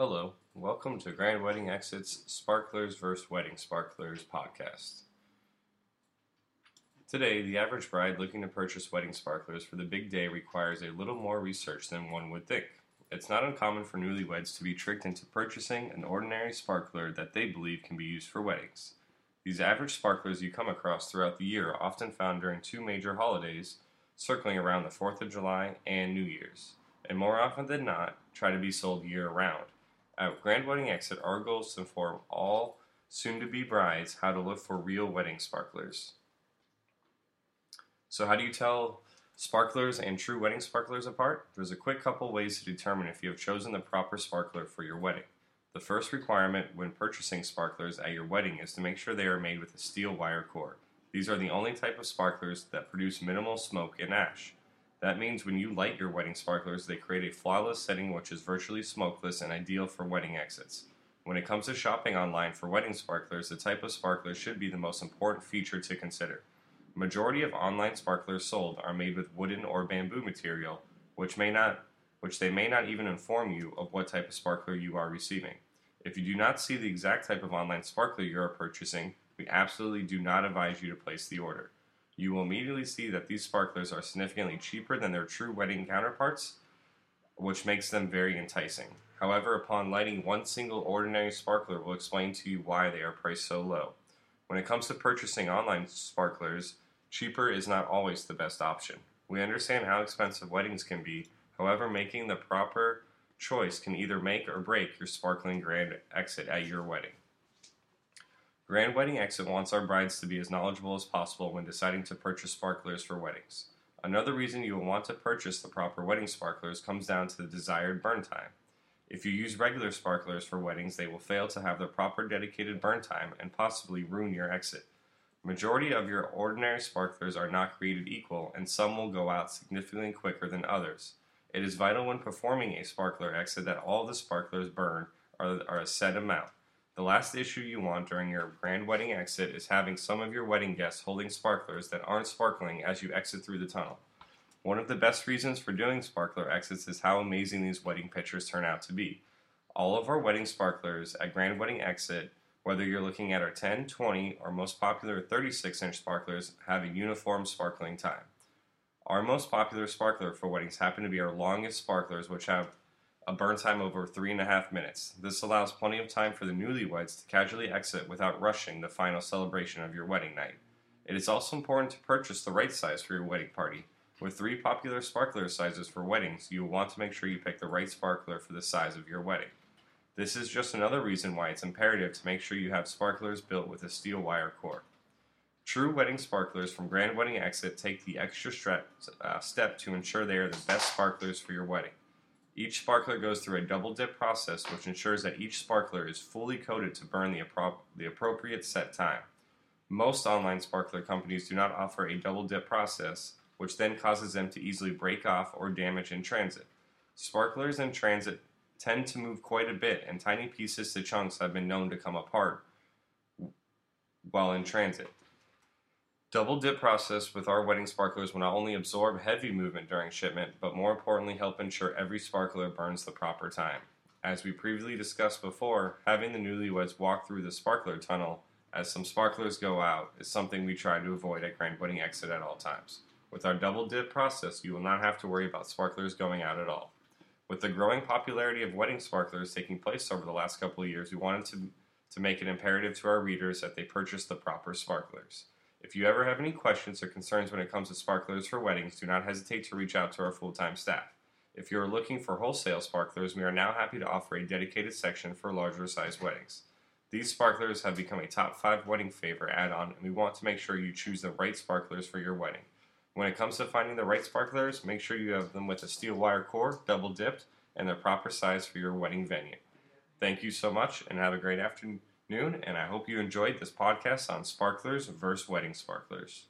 Hello, welcome to Grand Wedding Exits Sparklers vs. Wedding Sparklers podcast. Today, the average bride looking to purchase wedding sparklers for the big day requires a little more research than one would think. It's not uncommon for newlyweds to be tricked into purchasing an ordinary sparkler that they believe can be used for weddings. These average sparklers you come across throughout the year are often found during two major holidays circling around the 4th of July and New Year's, and more often than not, try to be sold year round. At Grand Wedding Exit, our goal is to inform all soon to be brides how to look for real wedding sparklers. So, how do you tell sparklers and true wedding sparklers apart? There's a quick couple ways to determine if you have chosen the proper sparkler for your wedding. The first requirement when purchasing sparklers at your wedding is to make sure they are made with a steel wire core. These are the only type of sparklers that produce minimal smoke and ash. That means when you light your wedding sparklers, they create a flawless setting which is virtually smokeless and ideal for wedding exits. When it comes to shopping online for wedding sparklers, the type of sparkler should be the most important feature to consider. Majority of online sparklers sold are made with wooden or bamboo material, which may not which they may not even inform you of what type of sparkler you are receiving. If you do not see the exact type of online sparkler you are purchasing, we absolutely do not advise you to place the order. You will immediately see that these sparklers are significantly cheaper than their true wedding counterparts, which makes them very enticing. However, upon lighting one single ordinary sparkler, we'll explain to you why they are priced so low. When it comes to purchasing online sparklers, cheaper is not always the best option. We understand how expensive weddings can be, however, making the proper choice can either make or break your sparkling grand exit at your wedding. Grand Wedding Exit wants our brides to be as knowledgeable as possible when deciding to purchase sparklers for weddings. Another reason you will want to purchase the proper wedding sparklers comes down to the desired burn time. If you use regular sparklers for weddings, they will fail to have the proper dedicated burn time and possibly ruin your exit. Majority of your ordinary sparklers are not created equal, and some will go out significantly quicker than others. It is vital when performing a sparkler exit that all the sparklers burn are, are a set amount. The last issue you want during your grand wedding exit is having some of your wedding guests holding sparklers that aren't sparkling as you exit through the tunnel. One of the best reasons for doing sparkler exits is how amazing these wedding pictures turn out to be. All of our wedding sparklers at Grand Wedding Exit, whether you're looking at our 10, 20, or most popular 36 inch sparklers, have a uniform sparkling time. Our most popular sparkler for weddings happen to be our longest sparklers, which have a burn time over three and a half minutes. This allows plenty of time for the newlyweds to casually exit without rushing the final celebration of your wedding night. It is also important to purchase the right size for your wedding party. With three popular sparkler sizes for weddings, you will want to make sure you pick the right sparkler for the size of your wedding. This is just another reason why it's imperative to make sure you have sparklers built with a steel wire core. True wedding sparklers from Grand Wedding Exit take the extra step, uh, step to ensure they are the best sparklers for your wedding. Each sparkler goes through a double dip process, which ensures that each sparkler is fully coated to burn the, appro- the appropriate set time. Most online sparkler companies do not offer a double dip process, which then causes them to easily break off or damage in transit. Sparklers in transit tend to move quite a bit, and tiny pieces to chunks have been known to come apart while in transit. Double dip process with our wedding sparklers will not only absorb heavy movement during shipment, but more importantly help ensure every sparkler burns the proper time. As we previously discussed before, having the newlyweds walk through the sparkler tunnel as some sparklers go out is something we try to avoid at Grand Wedding Exit at all times. With our double dip process, you will not have to worry about sparklers going out at all. With the growing popularity of wedding sparklers taking place over the last couple of years, we wanted to, to make it imperative to our readers that they purchase the proper sparklers. If you ever have any questions or concerns when it comes to sparklers for weddings, do not hesitate to reach out to our full time staff. If you are looking for wholesale sparklers, we are now happy to offer a dedicated section for larger size weddings. These sparklers have become a top 5 wedding favor add on, and we want to make sure you choose the right sparklers for your wedding. When it comes to finding the right sparklers, make sure you have them with a steel wire core, double dipped, and the proper size for your wedding venue. Thank you so much, and have a great afternoon noon, and I hope you enjoyed this podcast on sparklers versus wedding sparklers.